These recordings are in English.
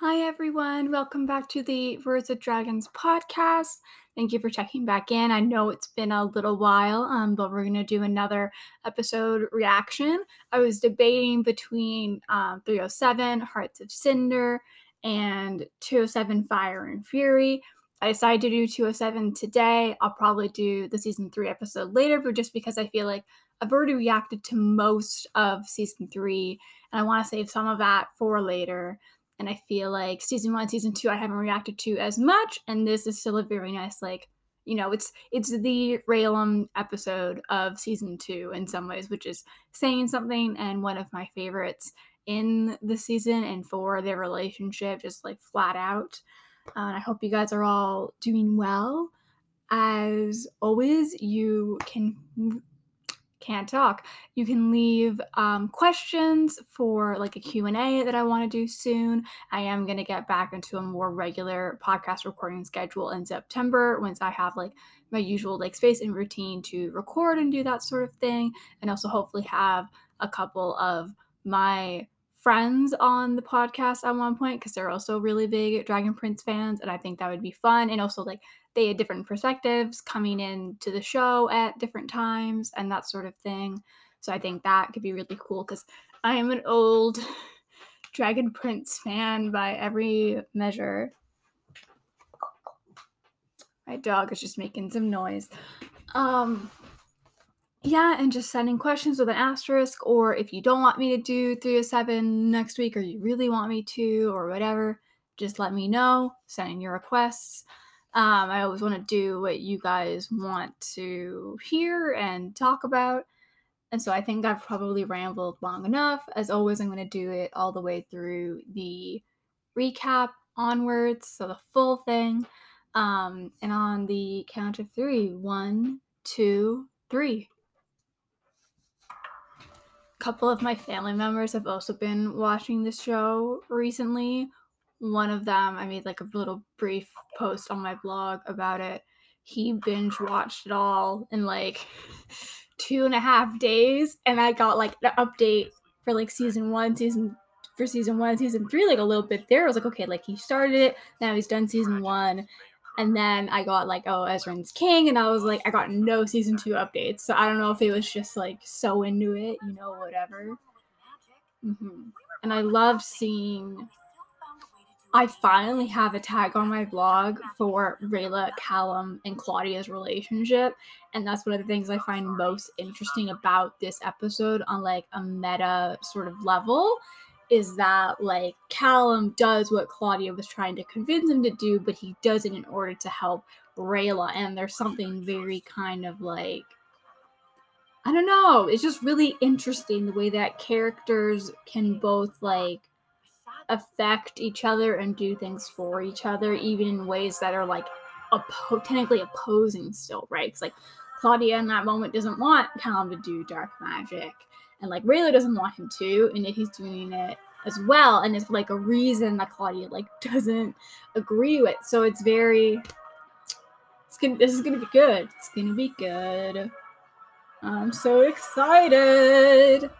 Hi, everyone. Welcome back to the Words of Dragons podcast. Thank you for checking back in. I know it's been a little while, um, but we're going to do another episode reaction. I was debating between um, 307, Hearts of Cinder, and 207, Fire and Fury. I decided to do 207 today. I'll probably do the season three episode later, but just because I feel like I've already reacted to most of season three, and I want to save some of that for later. And I feel like season one, season two, I haven't reacted to as much, and this is still a very nice, like, you know, it's it's the Rayllum episode of season two in some ways, which is saying something, and one of my favorites in the season and for their relationship, just like flat out. Uh, and I hope you guys are all doing well. As always, you can can't talk. You can leave um, questions for like a q&a that i want to do soon. I am going to get back into a more regular podcast recording schedule in september once i have like my usual like space and routine to record and do that sort of thing and also hopefully have a couple of my friends on the podcast at one point because they're also really big Dragon Prince fans, and I think that would be fun. And also, like, they had different perspectives coming in to the show at different times and that sort of thing. So I think that could be really cool because I am an old Dragon Prince fan by every measure. My dog is just making some noise. Um, yeah, and just sending questions with an asterisk, or if you don't want me to do three to seven next week, or you really want me to, or whatever, just let me know. Send in your requests. Um, I always want to do what you guys want to hear and talk about. And so I think I've probably rambled long enough. As always, I'm going to do it all the way through the recap onwards, so the full thing. Um, and on the count of three one, two, three couple of my family members have also been watching this show recently. One of them, I made like a little brief post on my blog about it. He binge watched it all in like two and a half days, and I got like the update for like season one, season for season one, season three, like a little bit there. I was like, okay, like he started it, now he's done season one, and then I got like, oh, Ezran's King, and I was like, I got no season two updates. So I don't know if it was just like so into it, you know, whatever. Mm-hmm. And I love seeing. I finally have a tag on my blog for Rayla, Callum, and Claudia's relationship. And that's one of the things I find most interesting about this episode on like a meta sort of level is that like Callum does what Claudia was trying to convince him to do, but he does it in order to help Rayla. And there's something very kind of like I don't know, it's just really interesting the way that characters can both like affect each other and do things for each other, even in ways that are like oppo- technically opposing still, right? It's like Claudia in that moment doesn't want Callum to do dark magic and like Rayla doesn't want him to, and he's doing it as well, and it's like a reason that Claudia like doesn't agree with. So it's very, it's gonna, this is gonna be good. It's gonna be good. I'm so excited.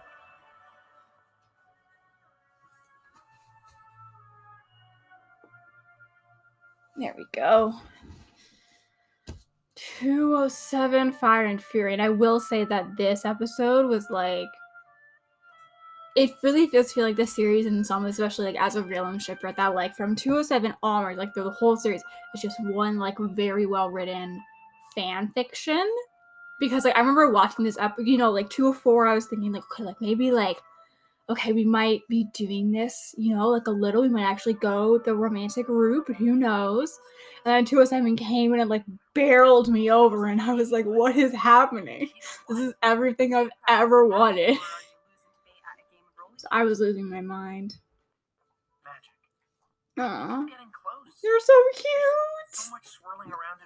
There we go. 207 Fire and Fury. And I will say that this episode was like it really does feel like the series in some, especially like as a real shipwreck, that like from 207 onward, like through the whole series, it's just one like very well written fan fiction. Because like I remember watching this up, you know, like 204, I was thinking like, okay, like maybe like, okay, we might be doing this, you know, like a little, we might actually go the romantic route, but who knows? And then 207 came and it like barreled me over, and I was like, what is happening? This is everything I've ever wanted. So I was losing my mind. Aww. You're so cute.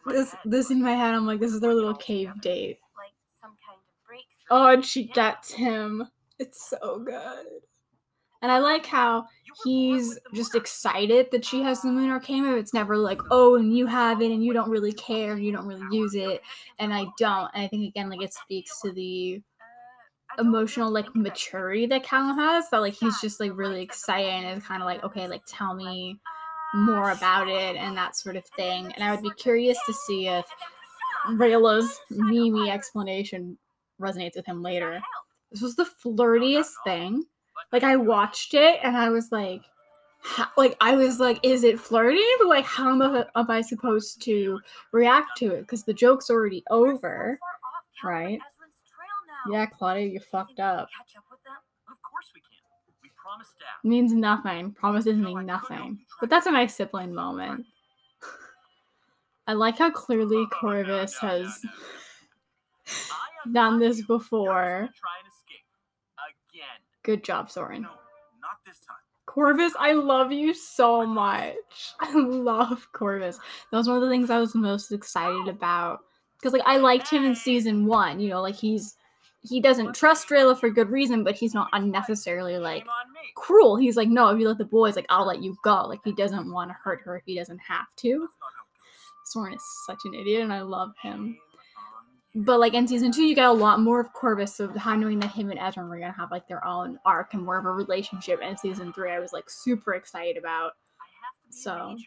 So this this in my head, I'm like, this is their little cave date. Like some kind of breakthrough. Oh, and she gets him. It's so good. And I like how he's just excited that she has the Moon Arcana. It's never like, oh, and you have it and you don't really care and you don't really use it, and I don't. And I think again, like it speaks to the emotional like maturity that Callum has that like he's just like really excited and kind of like okay like tell me more about it and that sort of thing and I would be curious to see if Rayla's Mimi explanation resonates with him later. This was the flirtiest thing. Like I watched it and I was like how, like I was like, is it flirting? But like, how am I, am I supposed to react to it? Because the joke's already over, right? Yeah, Claudia, you fucked up. Of course we can. We promised Dad. Means nothing. Promises mean nothing. But that's a nice sibling moment. I like how clearly Corvus has done this you. You're just before. gonna Try and escape. Again. Good job, Soren. Not this time. Corvus, I love you so much. I love Corvus. That was one of the things I was most excited about. Because like I liked him in season one, you know, like he's he doesn't trust Rayla for good reason, but he's not unnecessarily like Shame on me. cruel. He's like, no, if you let the boys, like I'll let you go. Like he doesn't want to hurt her if he doesn't have to. That's not how it goes. Soren is such an idiot, and I love him. Shame on you. But like in season two, you get a lot more of Corvus, so how knowing that him and Ezran were gonna have like their own arc and more of a relationship. And season three, I was like super excited about. I have to be So, a mage again.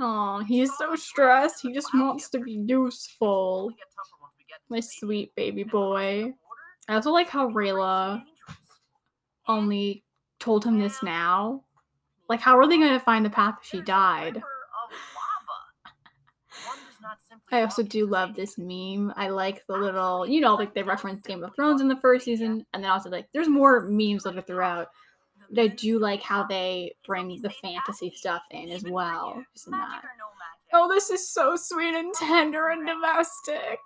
Oh, he's so stressed. He just wants to be useful. Only get tougher once we get My sweet baby And once we're in boy. I also like how Rayla only told him this now. Like, how are they gonna find the path if she died? river of lava. One does not simply I also do love this meme. I like the little, you know, like they reference Game of Thrones in the first season, and then also like there's more memes that are throughout. But I do like how they bring the fantasy stuff in as well. In that. Magic or no magic. Oh, this is so sweet and tender and domestic.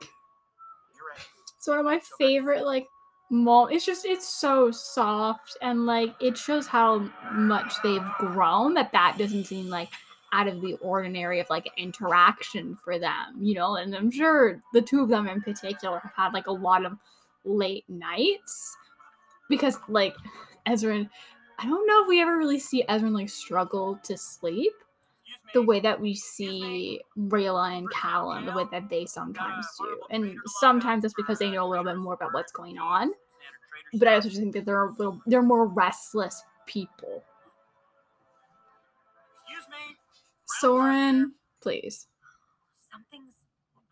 It's one of my favorite like mom. It's just it's so soft and like it shows how much they've grown. That that doesn't seem like out of the ordinary of like interaction for them, you know. And I'm sure the two of them in particular have had like a lot of late nights because like Ezran. I don't know if we ever really see Ezran like struggle to sleep. The way that we see Rayla and Callum, the way that they sometimes do. And sometimes it's because they know a little bit more about what's going on. But I also just think that they're a little they're more restless people. Soren, please. Something's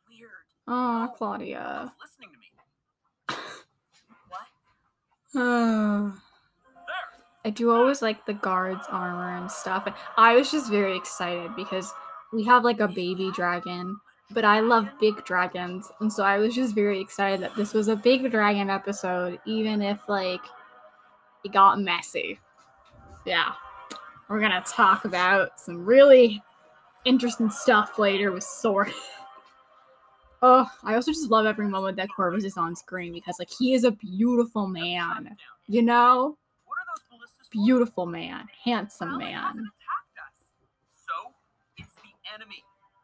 weird. Oh, Claudia. listening to me. What? Oh. I do always like the guards' armor and stuff. And I was just very excited because we have like a baby dragon, but I love big dragons. And so I was just very excited that this was a big dragon episode, even if like it got messy. Yeah. We're gonna talk about some really interesting stuff later with Soren. oh, I also just love every moment that Corvus is on screen because like he is a beautiful man. You know? What are those ballistas for? Beautiful man, handsome Well, it hasn't man. attacked us. So, it's the enemy.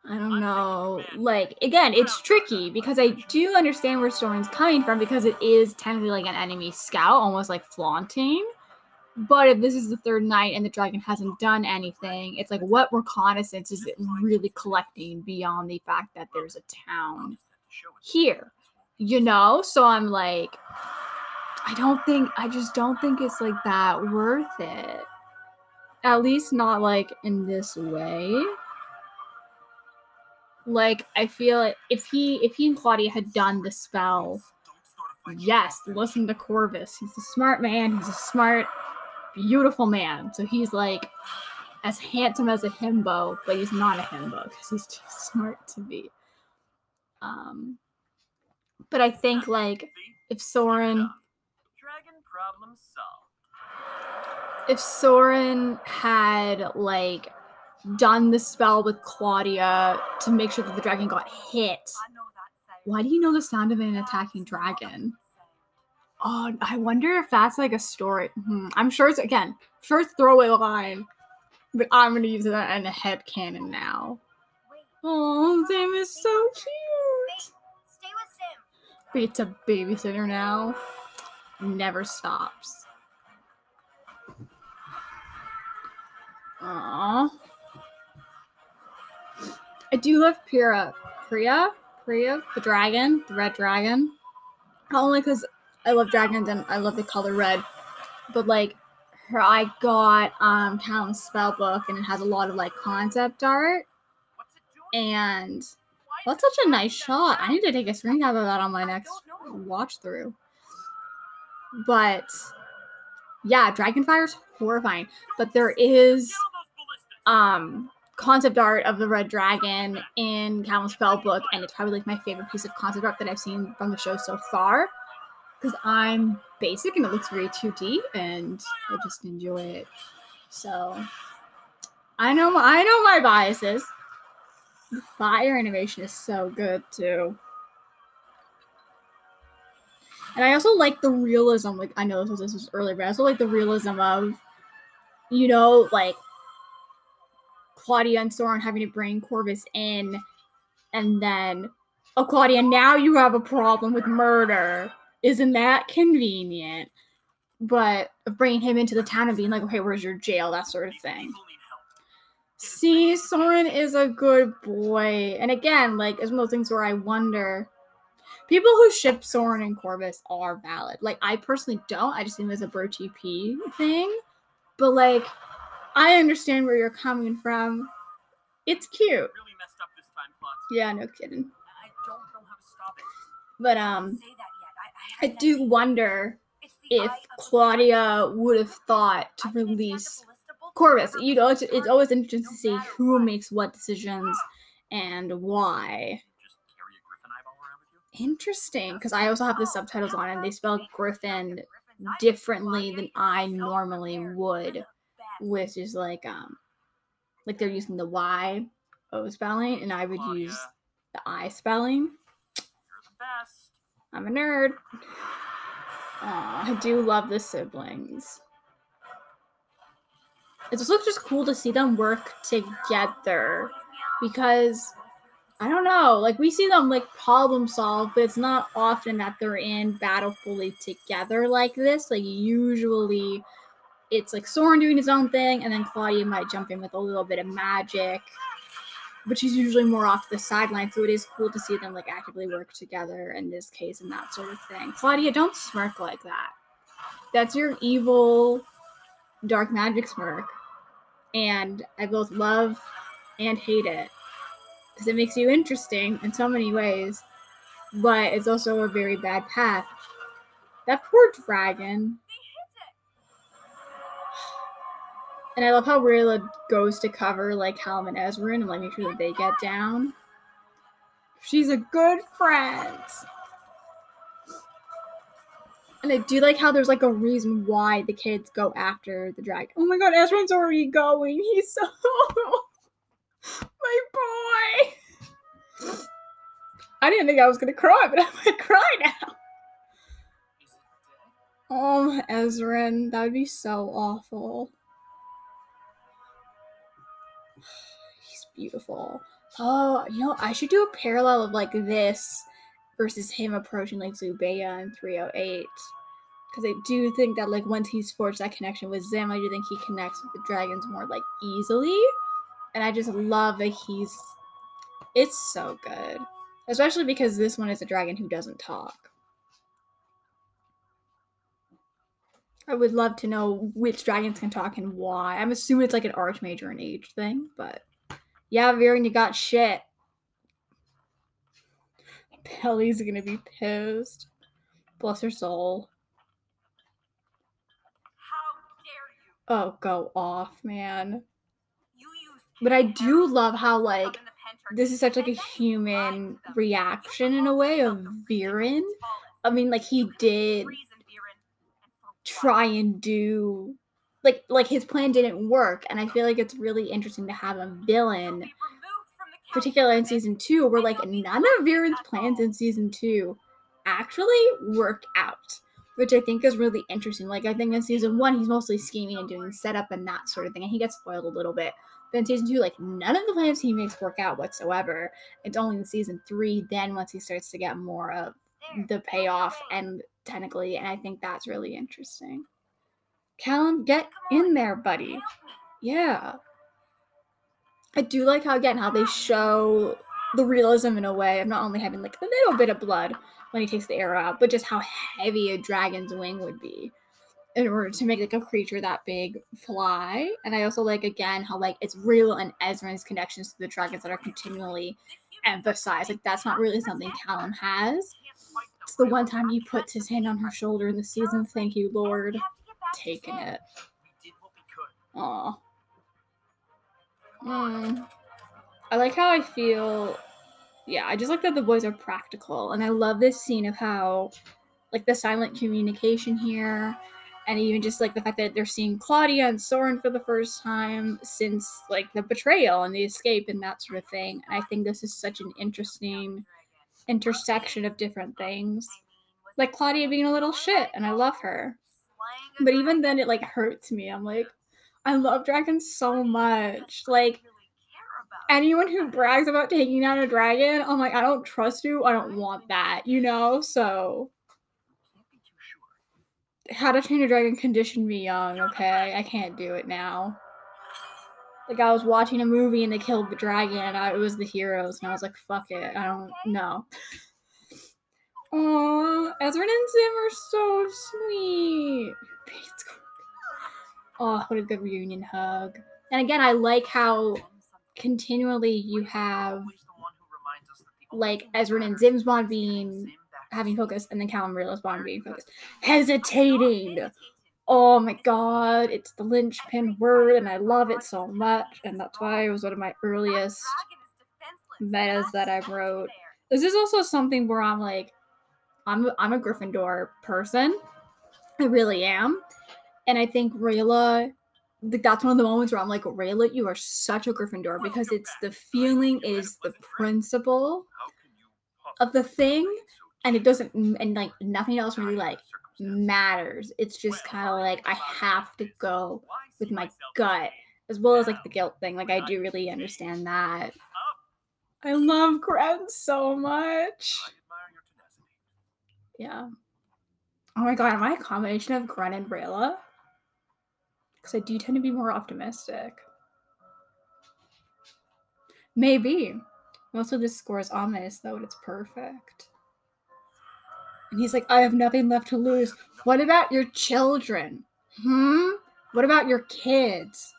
I don't know. Like again, it's tricky because I do understand where Soren's coming from because it is technically like an enemy scout, almost like flaunting. But if this is the third night and the dragon hasn't done anything, it's like what reconnaissance is it really collecting beyond the fact that there's a town just have to show it. here? You know? So I'm like, I don't think I just don't think it's like that worth it. At least not like in this way. Like I feel like if he if he and Claudia had done the spell, yes, listen to Corvus. He's a smart man. He's a smart, beautiful man. So he's like as handsome as a himbo, but he's not a himbo because he's too smart to be. Um, but I think like if Soren problem solved. if Soren had like done the spell with Claudia to make sure that the dragon got hit. I know that sound. Why do you know the sound of an attacking dragon? Oh, I wonder if that's like a story. Hmm, I'm sure it's again, sure it's throwaway line, but I'm gonna use that in a head canon now. Oh, Sam is so cute. stay with Zym. But it's a babysitter now. Never stops. Aww. I do love Pira. Priya? Priya? The dragon? The red dragon? Not Only because I love dragons and I love the color red. But like her I got um Callum's spell book and it has a lot of like concept art and that's such a nice shot. I need to take a screen cap of that on my next watch through. But yeah, Dragonfire's horrifying. But there is um concept art of the red dragon in Callum's spell book, and it's probably like my favorite piece of concept art that I've seen from the show so far. Because I'm basic and it looks very 2D, and I just enjoy it. So I know I know my biases. The fire animation is so good too. And I also like the realism, like I know this was, this was earlier, but I also like the realism of, you know, like Claudia and Soren having to bring Corvus in, and then, oh, Claudia, now you have a problem with murder. Isn't that convenient? But bringing him into the town and being like, okay, where's your jail? That sort of thing. See, Soren is a good boy. And again, like, it's one of those things where I wonder. People who ship Soren and Corvus are valid. Like, I personally don't. I just think it's a bro TP thing. But, like, I understand where you're coming from. It's cute. Really messed up this time, Yeah, no kidding. I don't know how to stop it. But, um, Say. I, I, I do wonder if eye of the Claudia would have thought to I can't stand a release ballista Corvus. You know, it's, it's always interesting to see who makes what decisions and why. Just carry a griffin eyeball around with you. Interesting, because I also have the subtitles on and they spell Griffin differently than I normally would, You're the best. which is like um like they're using the Y O spelling and I would use the I spelling. You're the best. I'm a nerd. Aw, I do love the siblings. It's also just cool to see them work together because I don't know, like we see them like problem solve, but it's not often that they're in battle fully together like this. Like usually it's like Soren doing his own thing and then Claudia might jump in with a little bit of magic. But she's usually more off the sideline, so it is cool to see them like actively work together in this case and that sort of thing. Claudia, don't smirk like that. That's your evil dark magic smirk. And I both love and hate it because it makes you interesting in so many ways, but it's also a very bad path. That poor dragon. And I love how Rayla goes to cover like Callum and Ezran and like make sure that they get down. She's a good friend. And I do like how there's like a reason why the kids go after the dragon. Oh my god, Ezran's already going. He's so my boy. I didn't think I was gonna cry, but I'm gonna cry now. Oh, Ezran, that would be so awful. He's beautiful. Oh, you know, I should do a parallel of like this versus him approaching like Zubeia in 308. Because I do think that like once he's forged that connection with Zym, I do think he connects with the dragons more like easily. And I just love that he's it's so good. Especially because this one is a dragon who doesn't talk. I would love to know which dragons can talk and why. I'm assuming it's like an archmage or an age thing, but yeah, Viren, you got shit. Pelly's gonna be pissed. Bless her soul. How dare you? Oh, go off, man. But I do love how like summon the Pentarch, this is such like a and then you lied human reaction in a way of Viren. I mean, like he did Reason, Viren, and for what? try and do like like his plan didn't work, and I feel like it's really interesting to have a villain be removed from the particularly in season two, where like none of Viren's plans in season two actually work out, which I think is really interesting. Like I think in season one, he's mostly scheming and doing setup and that sort of thing, and he gets spoiled a little bit. In season two, like none of the plans he makes work out whatsoever. It's only in season three, then once he starts to get more of the payoff and technically, and I think that's really interesting. Callum, get in there, buddy. Yeah. I do like how again how they show the realism in a way of not only having like a little bit of blood when he takes the arrow out, but just how heavy a dragon's wing would be in order to make like a creature that big fly. And I also like again how like it's real and Ezran's connections to the dragons that are continually emphasized. Like that's not really something Callum has. It's the one time he puts his hand on her shoulder in the season. Thank you, Lord. Taking it. Aw. Mm. I like how I feel. Yeah, I just like that the boys are practical, and I love this scene of how, like, the silent communication here, and even just like the fact that they're seeing Claudia and Soren for the first time since like the betrayal and the escape and that sort of thing. And I think this is such an interesting intersection of different things, like Claudia being a little shit, and I love her. But even then, it like hurts me. I'm like, I love dragons so much. Like anyone who brags about taking down a dragon, I'm like, I don't trust you. I don't want that, you know? So Can't be too sure. How to train a dragon conditioned me young, okay? I can't do it now. Like I was watching a movie and they killed the dragon and I, it was the heroes and I was like, fuck it. I don't know. Aww, Ezran and Zym are so sweet. Oh, what a good reunion hug. And again, I like how continually you have like Ezran and matters Zym's is bond being having focus and then Callum Rayla's bond being focused. I'm Hesitating. Oh my god, it's the linchpin word and I love it so much. And that's why it was one of my earliest metas that I wrote. This is also something where I'm like, I'm I'm a Gryffindor person. I really am. And I think Rayla, like that's one of the moments where I'm like, Rayla, you are such a Gryffindor because it's the feeling, it is the principle How can you of the thing, and it doesn't and like nothing else really like matters. It's just kind of like I have to go with my gut as well as like the guilt thing. Like I do really understand that. I love Gren so much. I admire your tenacity. Yeah. Oh my god, am I a combination of Gren and Rayla? Because I do tend to be more optimistic. Maybe. Most of this score is ominous, though, and it's perfect. And he's like, I have nothing left to lose. What about your children? Hmm? What about your kids?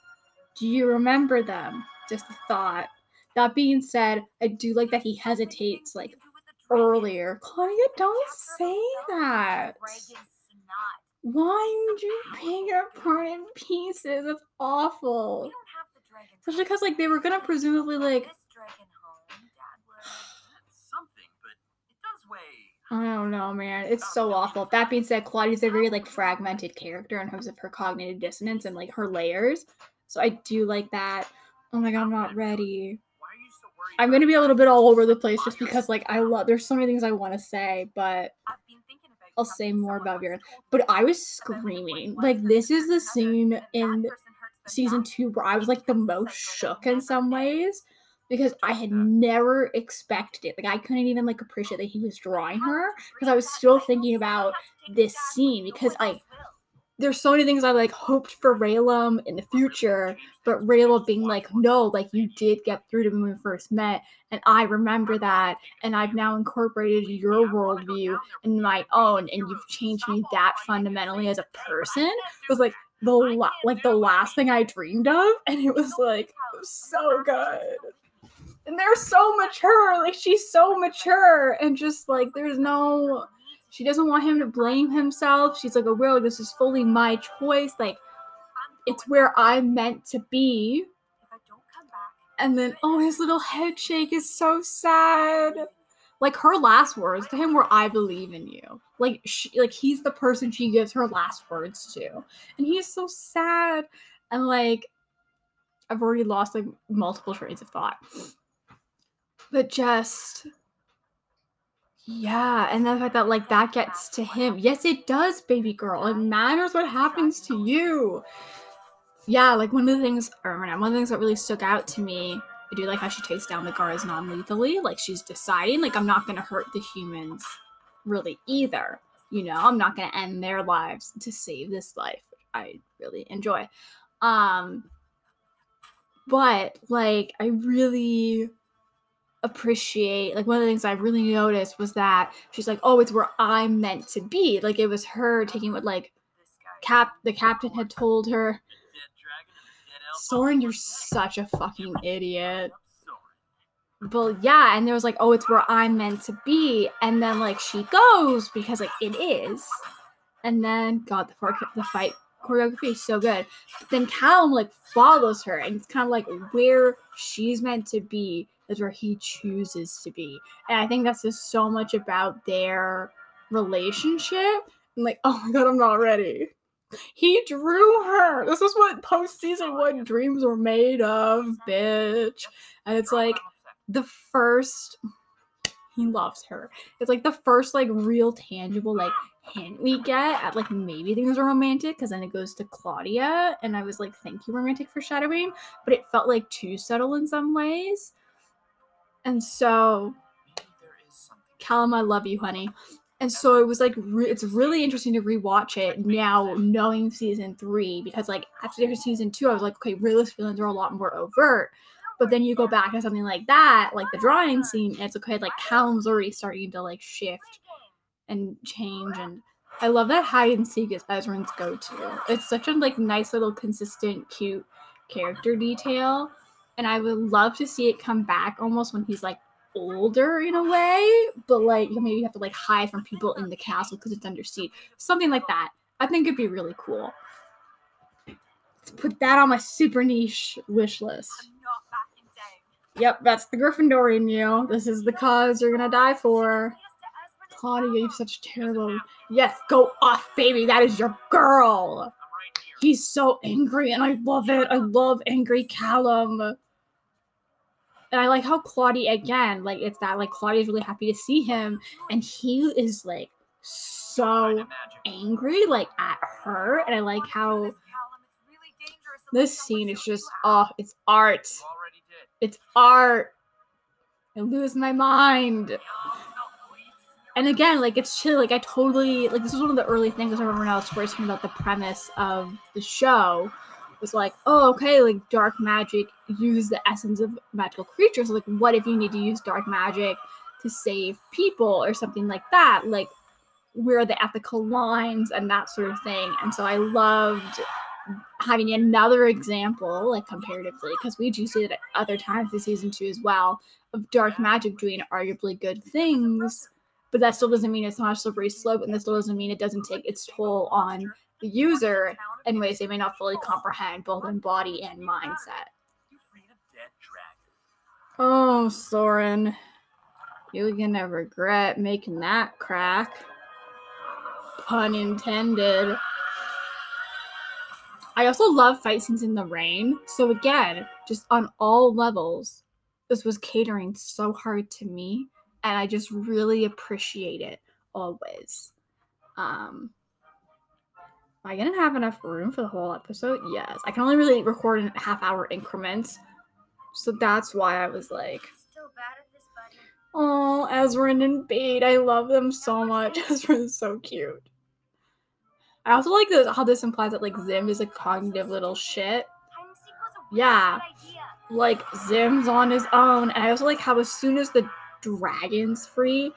Do you remember them? Just a thought. That being said, I do like that he hesitates, like, earlier. Claudia, don't say that. Why would you pick it apart in pieces? That's awful. Especially because, like, they were gonna presumably, like, Something, but it does weigh. Oh, I don't know, man. It's so awful. That being said, Claudia's a very, like, fragmented character in terms of her cognitive dissonance and, like, her layers. So I do like that. Oh my god, I'm not ready. Why are you so worried? I'm gonna be a little bit all over the place just because, like, I love. There's so many things I want to say, but I'll say more about Viren. But I was screaming. Like, this is the scene in season two where I was like the most shook in some ways because I had never expected it. Like, I couldn't even like appreciate that he was drawing her because I was still thinking about this scene because like there's so many things I like hoped for Rayllum in the future, but Rayla being like, no, like you did get through to me when we first met, and I remember that, and I've now incorporated your worldview in my own, and you've changed me that fundamentally as a person. was like the la- like the last thing I dreamed of, and it was like so good. And they're so mature, like she's so mature, and just like there's no she doesn't want him to blame himself. She's like, oh, well, this is fully my choice. Like, it's where I'm meant to be. And then, oh, his little head shake is so sad. Like her last words to him were, "I believe in you." Like, she, like he's the person she gives her last words to, and he's so sad. And like, I've already lost like multiple trains of thought, but just yeah, and the fact that like that gets to him. Yes, it does, baby girl. It matters what happens to you. Yeah, like one of the things, or one of the things that really stuck out to me. I do like how she takes down the guards non-lethally. Like she's deciding, like I'm not gonna hurt the humans, really either. You know, I'm not gonna end their lives to save this life. Which I really enjoy. Um, but like I really appreciate like one of the things I really noticed was that she's like, "Oh, it's where I'm meant to be." Like it was her taking what like cap the captain had told her. Soren, you're such a fucking idiot. But yeah, and there was like, "Oh, it's where I'm meant to be," and then like she goes because like it is, and then God, the the fight choreography is so good. But then Callum like follows her, and it's kind of like where she's meant to be is where he chooses to be, and I think that's just so much about their relationship. And like, oh my God, I'm not ready. He drew her. This is what post season one dreams were made of, bitch. And it's like the first he loves her. It's like the first like real tangible like hint we get at like maybe things are romantic because then it goes to Claudia and I was like thank you romantic foreshadowing, but it felt like too subtle in some ways. And so. Callum, I love you, honey. And so it was like re- it's really interesting to rewatch it now, knowing season three because like after season two, I was like, okay, Rayla's feelings are a lot more overt. But then you go back to something like that, like the drawing scene, and it's okay. Like Callum's already starting to like shift and change, and I love that hide and seek is Ezran's go-to. It's such a like nice little consistent, cute character detail, and I would love to see it come back almost when he's like older in a way, but like you maybe you have to like hide from people in the castle because it's under siege, something like that. I think it'd be really cool. Let's put that on my super niche wish list. I'm not backing down. Yep, that's the Gryffindor in you. This is the cause you're gonna die for. Claudia, you've such terrible. Yes, go off, baby. That is your girl. I'm right here. He's so angry, and I love it. I love angry Callum. And I like how Claudia again, like it's that like Claudia's really happy to see him, and he is like so angry, like at her. And I like how oh This Callum is really dangerous if this scene is just oh, it's art. You already did. It's art. I lose my mind. Yeah, no, please. And again, like it's chill. Like I totally like this was one of the early things I remember when I was first hearing about the premise of the show. Was like, oh, okay, like dark magic use the essence of magical creatures. Like, what if you need to use dark magic to save people or something like that? Like, where are the ethical lines and that sort of thing? And so I loved having another example, like comparatively, because we do see it at other times in season two as well, of dark magic doing arguably good things but that still doesn't mean it's not a slippery slope, and that still doesn't mean it doesn't take its toll on the user in ways they may not fully comprehend, both in body and mindset. Oh, Soren, you're gonna regret making that crack. Pun intended. I also love fight scenes in the rain. So again, just on all levels, this was catering so hard to me, and I just really appreciate it always. Um, I gonna have enough room for the whole episode? Yes. I can only really record in half hour increments. So that's why I was like, Still bad at this, buddy. oh, Ezran and Bait. I love them so much. Ezran is so cute. I also like this, how this implies that like Zym is a cognitive little shit. Hide and seek was a really Yeah. Like Zym's on his own. And I also like how as soon as the dragon's free,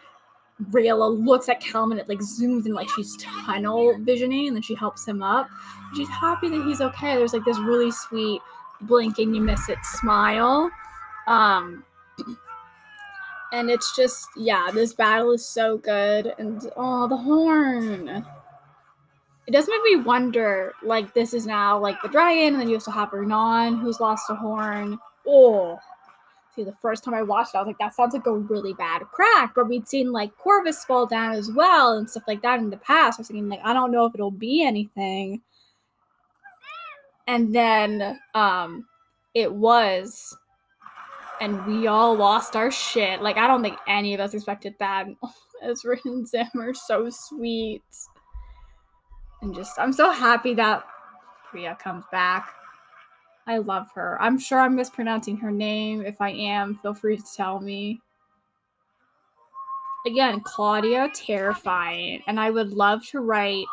Rayla looks at and it like zooms in like she's tunnel visioning and then she helps him up. She's happy that he's okay. There's like this really sweet blink and you miss it smile. Um and it's just yeah, this battle is so good and oh the horn. It does make me wonder, like this is now like the dragon, and then you also have Runaan who's lost a horn. Oh, the first time I watched it, I was like, that sounds like a really bad crack. But we'd seen like Corvus fall down as well and stuff like that in the past. I was thinking like, I don't know if it'll be anything. And then um it was. And we all lost our shit. Like I don't think any of us expected that. Ezran and Zym are so sweet. And just I'm so happy that Priya comes back. I love her. I'm sure I'm mispronouncing her name. If I am, feel free to tell me. Again, Claudia, terrifying. And I would love to write.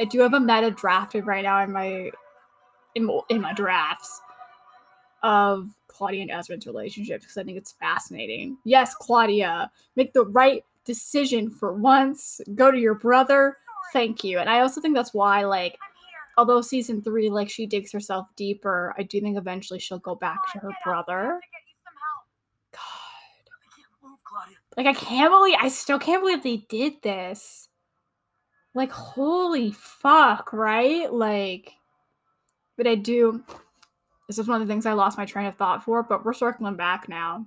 I do have a meta drafted right now in my in, in my drafts of Claudia and Ezran's relationship because I think it's fascinating. Yes, Claudia, make the right decision for once. Go to your brother. Thank you. And I also think that's why, like. Although season three, like, she digs herself deeper, I do think eventually she'll go back to her Get up. I have brother. to get you some help. God. I can't move, Claudia. Like, I can't believe, I still can't believe they did this. Like, holy fuck, right? Like, but I do. This is one of the things I lost my train of thought for, but we're circling back now.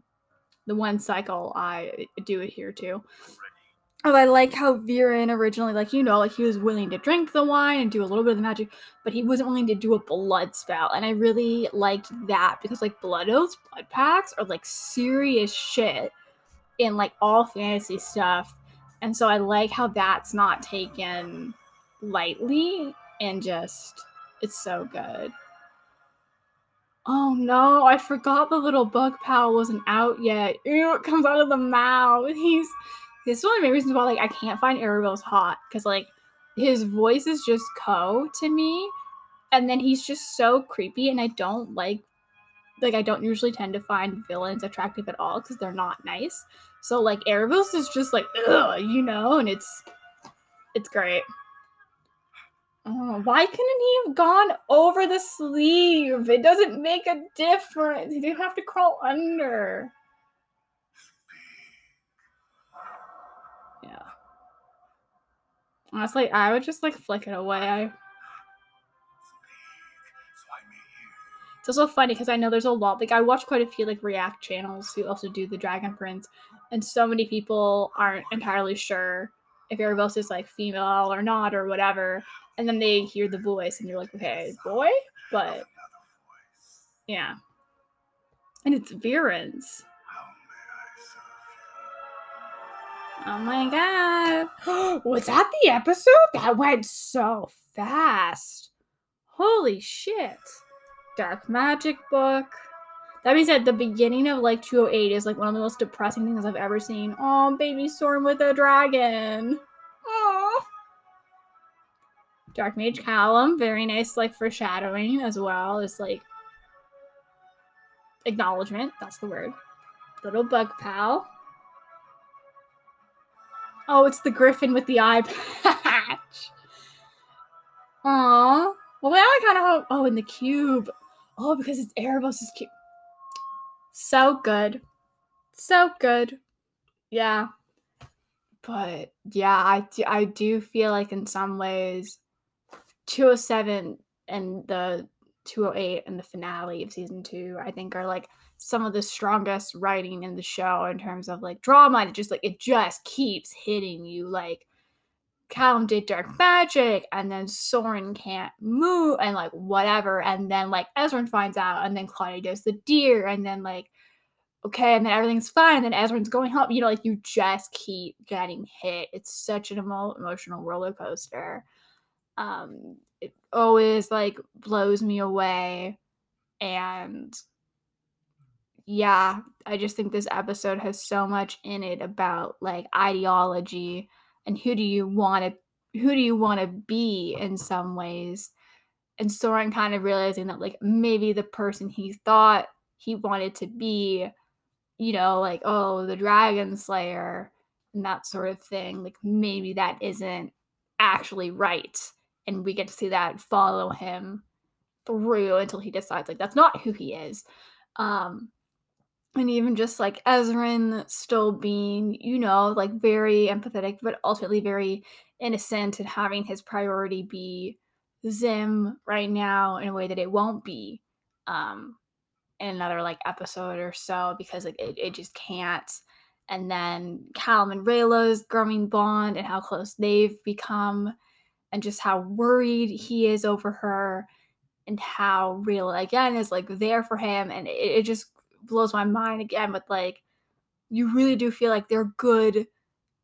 The one cycle I do adhere to. Oh, I like how Viren originally, like, you know, like he was willing to drink the wine and do a little bit of the magic, but he wasn't willing to do a blood spell. And I really liked that because, like, blood oaths, blood packs are like serious shit in like all fantasy stuff. And so I like how that's not taken lightly and just, it's so good. Oh no, I forgot the little bug pal wasn't out yet. Ew, it comes out of the mouth. He's this is one of the main reasons why like I can't find Aaravos hot because like his voice is just co to me, and then he's just so creepy, and I don't like like I don't usually tend to find villains attractive at all because they're not nice. So like Aaravos is just like ugh, you know, and it's it's great. Oh, why couldn't he have gone over the sleeve? It doesn't make a difference. He didn't have to crawl under. Honestly, I would just like flick it away. I. It's also funny because I know there's a lot. Like I watch quite a few like React channels who also do the Dragon Prince, and so many people aren't entirely sure if Aaravos is like female or not or whatever. And then they hear the voice, and you're like, okay, boy, but yeah. And it's Viren's. Oh my god. Was that the episode? That went so fast. Holy shit. Dark Magic book. That means at the beginning of like 208 is like one of the most depressing things I've ever seen. Oh, baby Storm with a dragon. Oh. Dark Mage Callum, very nice like foreshadowing as well as like acknowledgement. That's the word. Little bug pal. Oh, it's the griffin with the eye patch. Aww. Well, now I kind of hope. Oh, in the cube. Oh, because it's Aaravos' cube. So good. So good. Yeah. But yeah, I do, I do feel like in some ways 207 and the 208 and the finale of season two, I think are like some of the strongest writing in the show in terms of like drama. It just like it just keeps hitting you. Like Callum did dark magic, and then Soren can't move, and like whatever. And then like Ezran finds out, and then Claudia does the deer, and then like okay, and then everything's fine, and then Ezran's going home. You know, like you just keep getting hit. It's such an emo- emotional roller coaster. Um, it always like blows me away, and yeah, I just think this episode has so much in it about like ideology and who do you want to who do you want to be in some ways. And Soren kind of realizing that like maybe the person he thought he wanted to be you know like oh the dragon slayer and that sort of thing like maybe that isn't actually right and we get to see that follow him through until he decides like that's not who he is. Um and even just like Ezran still being, you know, like very empathetic, but ultimately very innocent and having his priority be Zym right now in a way that it won't be um in another like episode or so because like it, it just can't. And then Callum and Rayla's growing bond and how close they've become and just how worried he is over her and how Rayla again is like there for him and it, it just blows my mind again with like you really do feel like they're good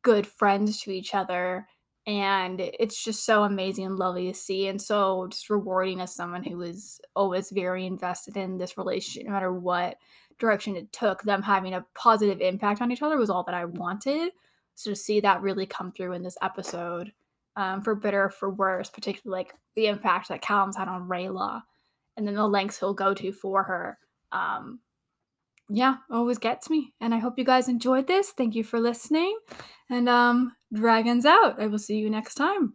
good friends to each other and it's just so amazing and lovely to see and so just rewarding as someone who was always very invested in this relationship no matter what direction it took them having a positive impact on each other was all that i wanted. So to see that really come through in this episode um, for better or for worse particularly like the impact that callum's had on rayla and then the lengths he'll go to for her um, yeah, always gets me. And I hope you guys enjoyed this. Thank you for listening. And um, dragons out. I will see you next time.